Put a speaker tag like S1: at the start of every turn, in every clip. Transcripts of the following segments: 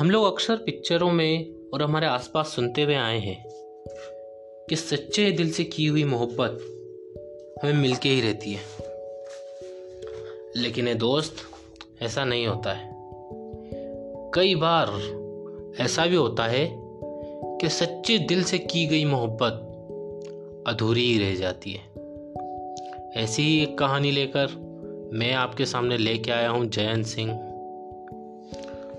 S1: हम लोग अक्सर पिक्चरों में और हमारे आसपास सुनते हुए आए हैं कि सच्चे दिल से की हुई मोहब्बत हमें मिलके ही रहती है। लेकिन ये दोस्त ऐसा नहीं होता है। कई बार ऐसा भी होता है कि सच्चे दिल से की गई मोहब्बत अधूरी ही रह जाती है। ऐसी ही एक कहानी लेकर मैं आपके सामने लेके आया हूँ जयंत सिंह।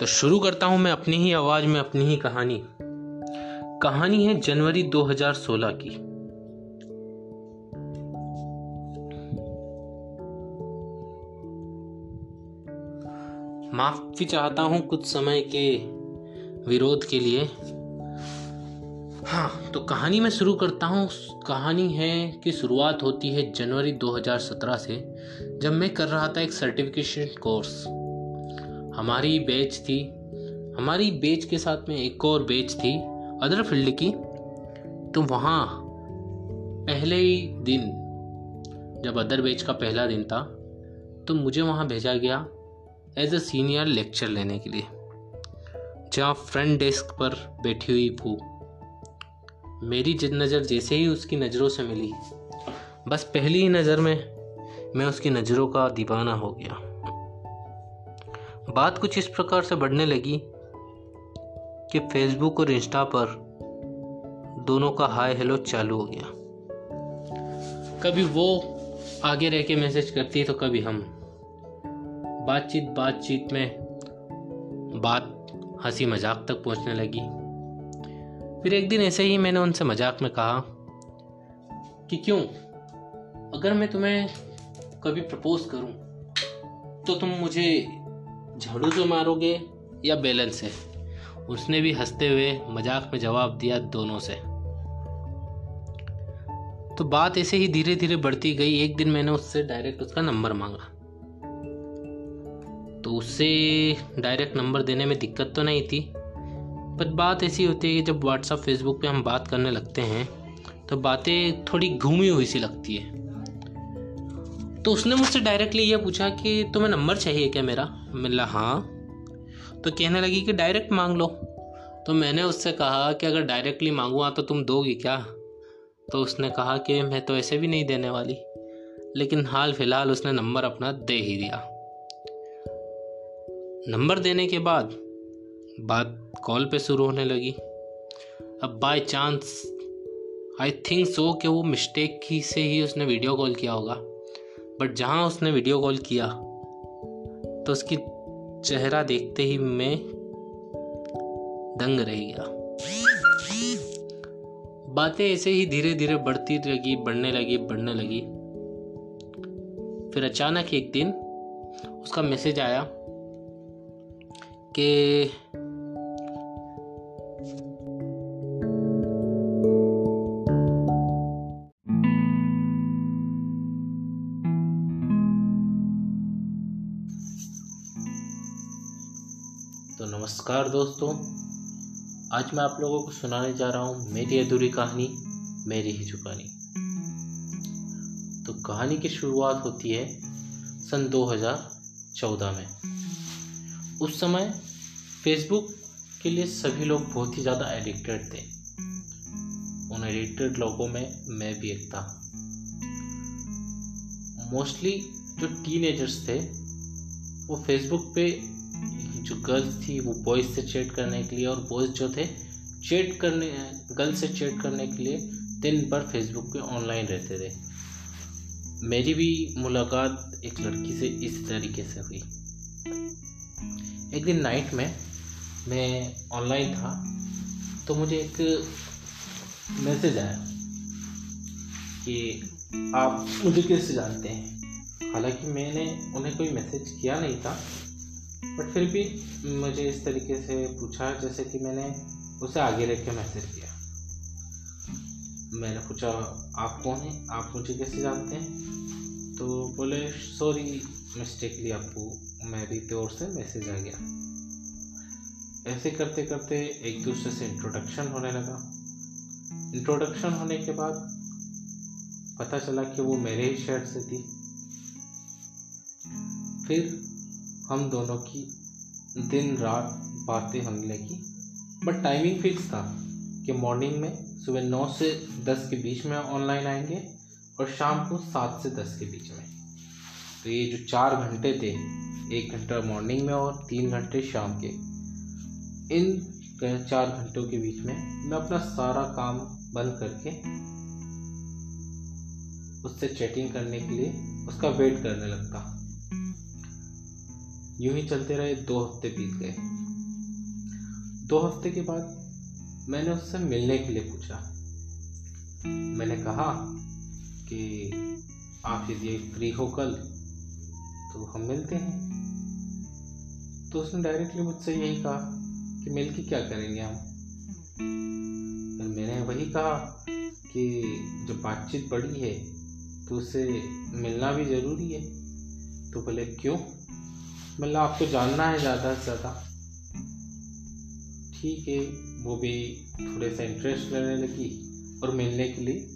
S1: तो शुरू करता हूँ मैं अपनी ही आवाज़ में, अपनी ही कहानी। कहानी है जनवरी 2016 की। माफ़ी चाहता हूँ कुछ समय के विरोध के लिए। हाँ तो कहानी में शुरू करता हूँ। कहानी है कि शुरुआत होती है जनवरी 2017 से, जब मैं कर रहा था एक सर्टिफिकेशन कोर्स हमारी बैच थी। हमारी बैच के साथ में एक और बैच थी अदर फ़ील्ड की। तो वहाँ पहले ही दिन, जब अदर बैच का पहला दिन था तो मुझे वहाँ भेजा गया एज अ सीनियर लेक्चर लेने के लिए। जहाँ फ्रंट डेस्क पर बैठी हुई भू मेरी जिद नज़र जैसे ही उसकी नज़रों से मिली। बस पहली ही नज़र में मैं उसकी नज़रों का दीवाना हो गया। बात कुछ इस प्रकार से बढ़ने लगी कि फेसबुक और इंस्टा पर दोनों का हाय हेलो चालू हो गया। कभी वो आगे रह के मैसेज करती तो कभी हम। बातचीत बातचीत में बात हँसी मज़ाक तक पहुँचने लगी। फिर एक दिन ऐसे ही मैंने उनसे मज़ाक में कहा कि क्यों? अगर मैं तुम्हें कभी प्रपोज करूँ तो तुम मुझे झाड़ू से मारोगे, या बैलेंस से उसने भी हँसते हुए मज़ाक में जवाब दिया दोनों से। तो बात ऐसे ही धीरे धीरे बढ़ती गई। एक दिन मैंने उससे डायरेक्ट उसका नंबर मांगा। तो उससे डायरेक्ट नंबर देने में दिक्कत तो नहीं थी, पर बात ऐसी होती है कि जब व्हाट्सअप फेसबुक पे हम बात करने लगते हैं तो बातें थोड़ी घूमी हुई सी लगती है। तो उसने मुझसे डायरेक्टली ये पूछा कि तुम्हें नंबर चाहिए क्या मेरा? मिला हाँ। तो कहने लगी कि डायरेक्ट मांग लो। तो मैंने उससे कहा कि अगर डायरेक्टली मांगूँ तो तुम दोगी क्या? तो उसने कहा कि मैं तो ऐसे भी नहीं देने वाली। लेकिन हाल फ़िलहाल उसने नंबर अपना दे ही दिया। नंबर देने के बाद, बात कॉल पे शुरू होने लगी। अब by chance I think so कि वो मिस्टेक ही से ही उसने वीडियो कॉल किया होगा। बट जहाँ उसने वीडियो कॉल किया तो उसकी चेहरा देखते ही मैं दंग रह गया। बातें ऐसे ही धीरे धीरे बढ़ती लगी, बढ़ने लगी बढ़ने लगी। फिर अचानक एक दिन उसका मैसेज आया कि नमस्कार दोस्तों। आज मैं आप लोगों को सुनाने जा रहा हूँ मेरी अधूरी कहानी, मेरी ही चुकानी तो कहानी की शुरुआत होती है सन 2014 में। उस समय फेसबुक के लिए सभी लोग बहुत ही ज़्यादा एडिक्टेड थे। उन एडिक्टेड लोगों में मैं भी एक था। मोस्टली जो टीनेजर्स थे, वो फेसबुक पे जो गर्ल्स थी, वो बॉयज़ से चैट करने के लिए और बॉयज़ जो थे चैट करने गर्ल्स से चैट करने के लिए दिन भर फेसबुक पे ऑनलाइन रहते थे। मेरी भी मुलाकात एक लड़की से इस तरीके से हुई। एक दिन नाइट में मैं ऑनलाइन था तो मुझे एक मैसेज आया कि आप मुझे कैसे जानते हैं? हालाँकि मैंने उन्हें कोई मैसेज किया नहीं था बट फिर भी मुझे इस तरीके से पूछा, जैसे कि मैंने उसे आगे रख के मैसेज किया। मैंने पूछा, आप कौन हैं? आप मुझे कैसे जानते हैं? तो बोले सॉरी मिस्टेकली आपको। मेरी तौर से मैसेज आ गया. ऐसे करते करते एक दूसरे से इंट्रोडक्शन होने लगा। इंट्रोडक्शन होने के बाद पता चला कि वो मेरे ही शहर से थी। फिर हम दोनों की दिन रात बातें होने लगी। बट टाइमिंग फिक्स था कि मॉर्निंग में सुबह नौ से दस के बीच में ऑनलाइन आएँगे और शाम को सात से दस के बीच में। तो ये जो चार घंटे थे, एक घंटा मॉर्निंग में और तीन घंटे शाम के, इन चार घंटों के बीच में मैं अपना सारा काम बंद करके उससे चैटिंग करने के लिए, उसका वेट करने लगता। यूँ ही चलते रहे दो हफ़्ते बीत गए। दो हफ़्ते के बाद मैंने उससे मिलने के लिए पूछा। मैंने कहा कि आप यदि फ्री हो कल तो हम मिलते हैं। तो उसने डायरेक्टली मुझसे यही कहा कि मिल के क्या करेंगे हम? मैंने वही कहा कि जब बातचीत बड़ी है तो उससे मिलना भी ज़रूरी है। तो बोले, क्यों? मतलब आपको जानना है ज़्यादा से ज़्यादा। ठीक है, वो भी थोड़े सा इंटरेस्ट लेने लगी और मिलने के लिए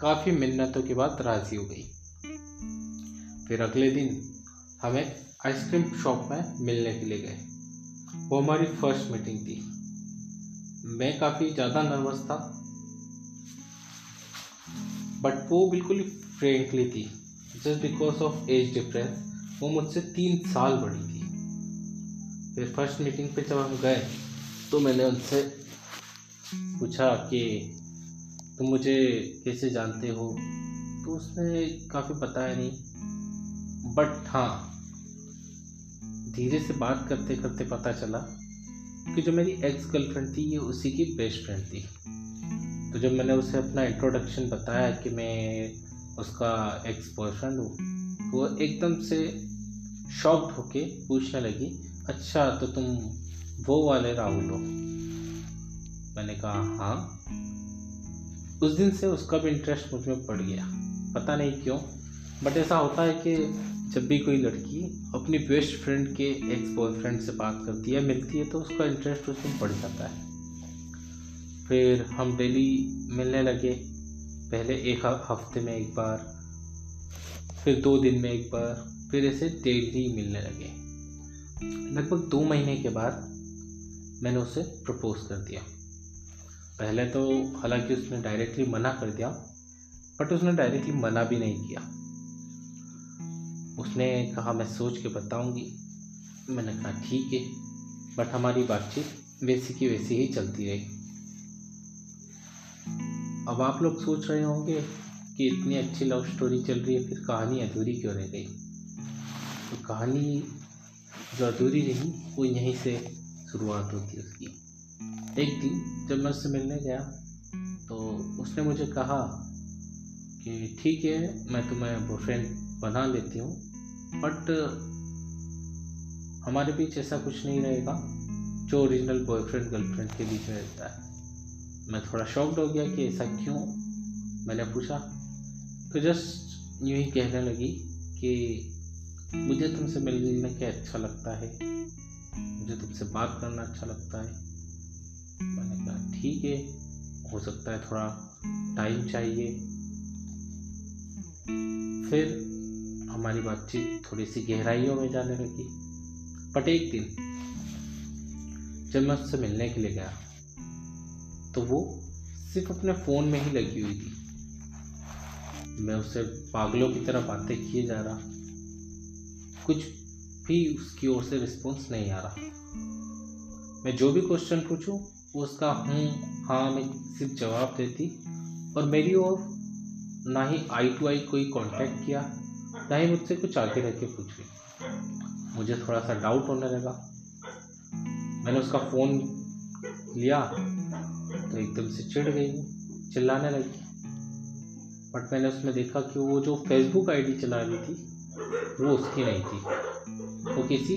S1: काफ़ी मिन्नतों के बाद राज़ी हो गई। फिर अगले दिन हमें आइसक्रीम शॉप में मिलने के लिए गए। वो हमारी फ़र्स्ट मीटिंग थी। मैं काफ़ी ज़्यादा नर्वस था बट वो बिल्कुल फ्रेंकली थी। Just because of age difference वो मुझसे तीन साल बड़ी थी। फिर फ़र्स्ट मीटिंग पे जब हम गए तो मैंने उनसे पूछा कि, तुम मुझे कैसे जानते हो? तो उसने काफ़ी बताया नहीं। बट हाँ धीरे से बात करते करते पता चला कि जो मेरी एक्स गर्लफ्रेंड थी, ये उसी की बेस्ट फ्रेंड थी। तो जब मैंने उसे अपना इंट्रोडक्शन बताया कि मैं उसका एक्स बॉयफ्रेंड हूँ तो वो एकदम से शॉक्ड होके पूछने लगी अच्छा तो तुम वो वाले राहुल हो? मैंने कहा हाँ. उस दिन से उसका भी इंटरेस्ट मुझमें पड़ गया। पता नहीं क्यों बट ऐसा होता है कि जब भी कोई लड़की अपनी बेस्ट फ्रेंड के एक्स बॉयफ्रेंड से बात करती है, मिलती है तो उसका इंटरेस्ट उसमें बढ़ जाता है। फिर हम डेली मिलने लगे। पहले एक हफ़्ते में एक बार फिर दो दिन में एक बार फिर ऐसे डेली मिलने लगे। लगभग दो महीने के बाद मैंने उसे प्रपोज कर दिया। पहले तो हालाँकि उसने डायरेक्टली मना कर दिया बट उसने डायरेक्टली मना भी नहीं किया। उसने कहा, मैं सोच के बताऊँगी। मैंने कहा, ठीक है। बट हमारी बातचीत वैसी की वैसी ही चलती रही। अब आप लोग सोच रहे होंगे कि इतनी अच्छी लव स्टोरी चल रही है, फिर कहानी अधूरी क्यों रह गई? तो कहानी जो अधूरी रही, वो यहीं से शुरुआत होती है उसकी। एक दिन जब मैं उससे मिलने गया तो उसने मुझे कहा कि ठीक है, मैं तुम्हें बॉयफ्रेंड बना लेती हूँ बट हमारे बीच ऐसा कुछ नहीं रहेगा, जो ओरिजिनल बॉयफ्रेंड गर्लफ्रेंड के बीच में रहता है। मैं थोड़ा शॉक्ड हो गया कि ऐसा क्यों? मैंने पूछा तो जस्ट यूँ ही कहने लगी कि मुझे तुमसे मिलने के अच्छा लगता है? मुझे तुमसे बात करना अच्छा लगता है? मैंने कहा, ठीक है, हो सकता है थोड़ा टाइम चाहिए। फिर हमारी बातचीत थोड़ी सी गहराइयों में जाने लगी। बट एक दिन जब मैं उससे मिलने के लिए गया तो वो सिर्फ़ अपने फ़ोन में ही लगी हुई थी। मैं उससे पागलों की तरह बातें किए जा रहा। कुछ भी उसकी ओर से रिस्पॉन्स नहीं आ रहा। मैं जो भी क्वेश्चन पूछूँ, वो उसका हूँ हाँ में सिर्फ़ जवाब देती। और मेरी ओर ना ही आई टू आई कोई कांटेक्ट किया, ना ही मुझसे कुछ आगे रह के पूछे। मुझे थोड़ा सा डाउट होने लगा। मैंने उसका फ़ोन लिया तो एकदम से चिढ़ गई, चिल्लाने लगी। बट मैंने उसमें देखा कि वो जो फेसबुक आईडी चला रही थी, वो उसकी नहीं थी। वो किसी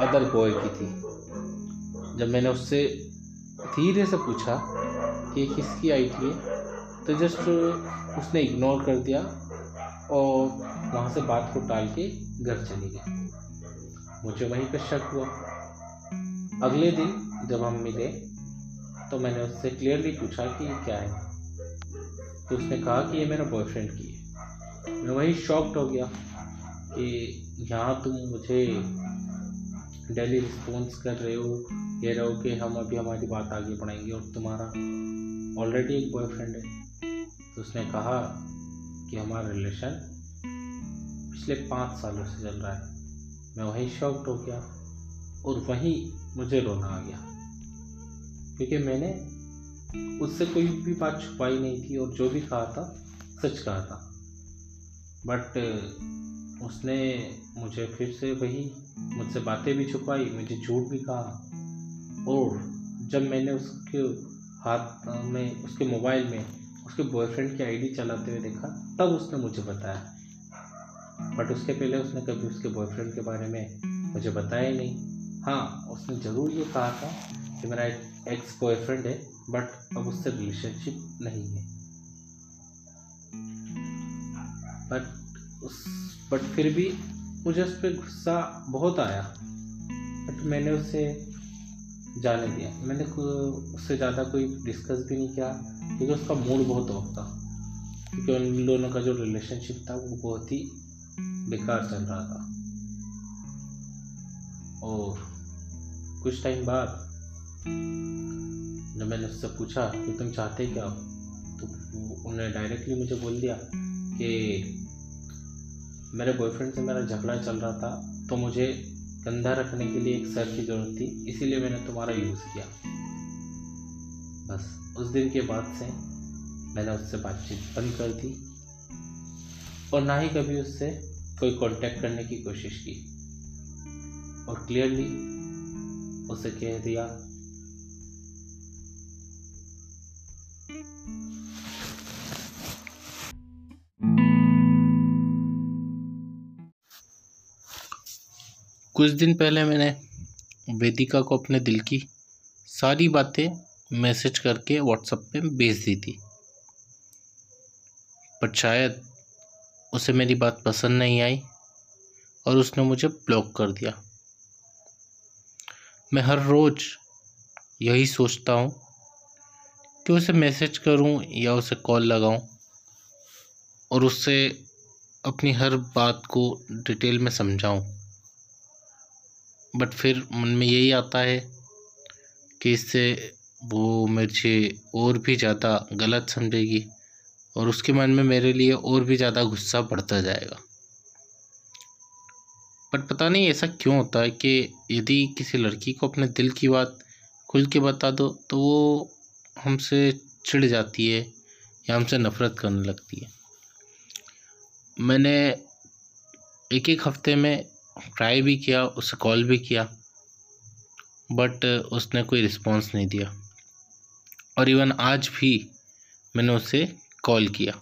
S1: अदर बॉय की थी। जब मैंने उससे धीरे से पूछा कि किसकी आईडी है तो जस्ट उसने इग्नोर कर दिया और वहाँ से बात को टाल के घर चली गई। मुझे वहीं पर शक हुआ। अगले दिन जब हम मिले तो मैंने उससे क्लियरली पूछा कि क्या है। तो उसने कहा कि ये मेरा बॉयफ्रेंड की है। मैं वही शॉक्ड हो गया कि यहाँ तुम मुझे डेली रिस्पॉन्स कर रहे हो, कह रहे हो कि हम अभी हमारी बात आगे बढ़ाएँगे और तुम्हारा ऑलरेडी एक बॉयफ्रेंड है। तो उसने कहा कि हमारा रिलेशन पिछले पाँच सालों से चल रहा है। मैं वहीं शॉक्ड हो गया और वहीं मुझे रोना आ गया। क्योंकि मैंने उससे कोई भी बात छुपाई नहीं थी और जो भी कहा था, सच कहा था। बट उसने मुझे फिर से वही, मुझसे बातें भी छुपाई, मुझे झूठ भी कहा। और जब मैंने उसके हाथ में, उसके मोबाइल में उसके बॉयफ्रेंड की आईडी चलाते हुए देखा, तब उसने मुझे बताया। बट उसके पहले उसने कभी उसके बॉयफ्रेंड के बारे में मुझे बताया ही नहीं। हाँ उसने ज़रूर ये कहा था कि मेरा एक एक्स बॉयफ्रेंड है बट अब उससे रिलेशनशिप नहीं है। बट उस बट फिर भी मुझे उस पर गुस्सा बहुत आया। बट मैंने उसे जाने दिया। मैंने उससे ज़्यादा कोई डिस्कस भी नहीं किया, क्योंकि उसका मूड बहुत ऑफ़ था। क्योंकि उन दोनों का जो रिलेशनशिप था, वो बहुत ही बेकार चल रहा था। और कुछ टाइम बाद जब मैंने उससे पूछा कि तुम चाहते क्या हो तो उन्होंने डायरेक्टली मुझे बोल दिया कि मेरे बॉयफ्रेंड से मेरा झगड़ा चल रहा था तो मुझे गंदा रखने के लिए एक सर की ज़रूरत थी, इसीलिए मैंने तुम्हारा यूज़ किया। बस, उस दिन के बाद से मैंने उससे बातचीत बंद कर दी और ना ही कभी उससे कोई कांटेक्ट करने की कोशिश की। और क्लियरली उसे कह दिया
S2: कुछ दिन पहले मैंने वेदिका को अपने दिल की सारी बातें मैसेज करके व्हाट्सएप पे भेज दी थी। पर शायद उसे मेरी बात पसंद नहीं आई और उसने मुझे ब्लॉक कर दिया। मैं हर रोज़ यही सोचता हूँ कि उसे मैसेज करूँ या उसे कॉल लगाऊँ और उससे अपनी हर बात को डिटेल में समझाऊँ। बट फिर मन में यही आता है कि इससे वो मुझे और भी ज़्यादा गलत समझेगी और उसके मन में मेरे लिए और भी ज़्यादा गुस्सा बढ़ता जाएगा। बट पता नहीं ऐसा क्यों होता है कि यदि किसी लड़की को अपने दिल की बात खुल के बता दो तो वो हमसे चिढ़ जाती है या हमसे नफ़रत करने लगती है। मैंने एक एक हफ़्ते में ट्राई भी किया, उसे कॉल भी किया बट उसने कोई रिस्पॉन्स नहीं दिया। और इवन आज भी मैंने उसे कॉल किया।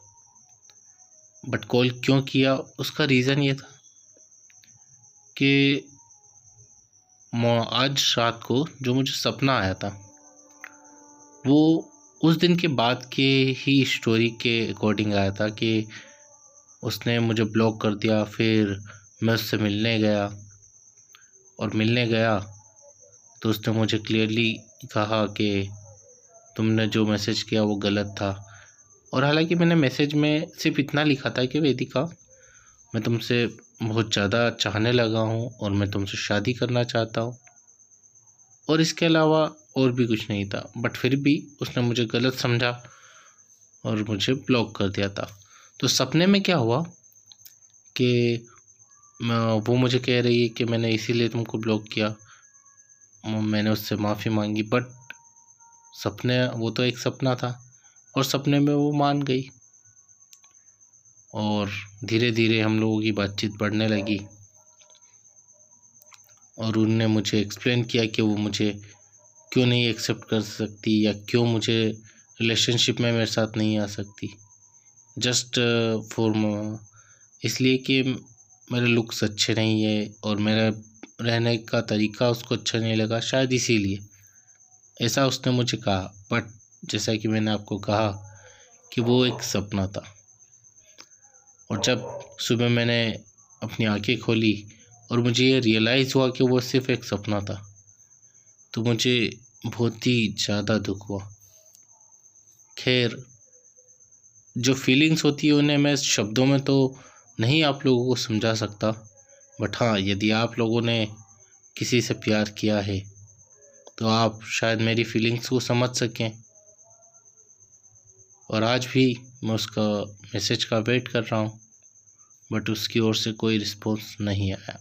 S2: बट कॉल क्यों किया? उसका रीज़न ये था कि आज रात को जो मुझे सपना आया था, वो उस दिन के बाद के ही स्टोरी के अकॉर्डिंग आया था कि उसने मुझे ब्लॉक कर दिया, फिर मैं उससे मिलने गया और मिलने गया तो उसने मुझे क्लियरली कहा कि तुमने जो मैसेज किया वो गलत था। और हालाँकि मैंने मैसेज में सिर्फ़ इतना लिखा था कि वेदिका, मैं तुमसे बहुत ज़्यादा चाहने लगा हूँ और मैं तुमसे शादी करना चाहता हूँ। और इसके अलावा और भी कुछ नहीं था बट फिर भी उसने मुझे गलत समझा और मुझे ब्लॉक कर दिया था। तो सपने में क्या हुआ कि वो मुझे कह रही है कि मैंने इसीलिए तुमको ब्लॉक किया। मैंने उससे माफ़ी मांगी बट सपने, वो तो एक सपना था और सपने में वो मान गई। और धीरे धीरे हम लोगों की बातचीत बढ़ने लगी। और उनने मुझे एक्सप्लेन किया कि वो मुझे क्यों नहीं एक्सेप्ट कर सकती या क्यों मुझे रिलेशनशिप में मेरे साथ नहीं आ सकती। जस्ट फॉर इसलिए कि मेरे लुक्स अच्छे नहीं है और मेरा रहने का तरीका उसको अच्छा नहीं लगा, शायद इसीलिए। ऐसा उसने मुझे कहा बट जैसा कि मैंने आपको कहा कि वो एक सपना था। और जब सुबह मैंने अपनी आँखें खोली और मुझे ये रियलाइज़ हुआ कि वो सिर्फ़ एक सपना था तो मुझे बहुत ही ज़्यादा दुख हुआ। खैर, जो फीलिंग्स होती है उन्हें मैं शब्दों में तो नहीं आप लोगों को समझा सकता, बट हाँ यदि आप लोगों ने किसी से प्यार किया है तो आप शायद मेरी फीलिंग्स को समझ सकें। और आज भी मैं उसका मैसेज का वेट कर रहा हूँ, बट उसकी ओर से कोई रिस्पॉन्स नहीं आया।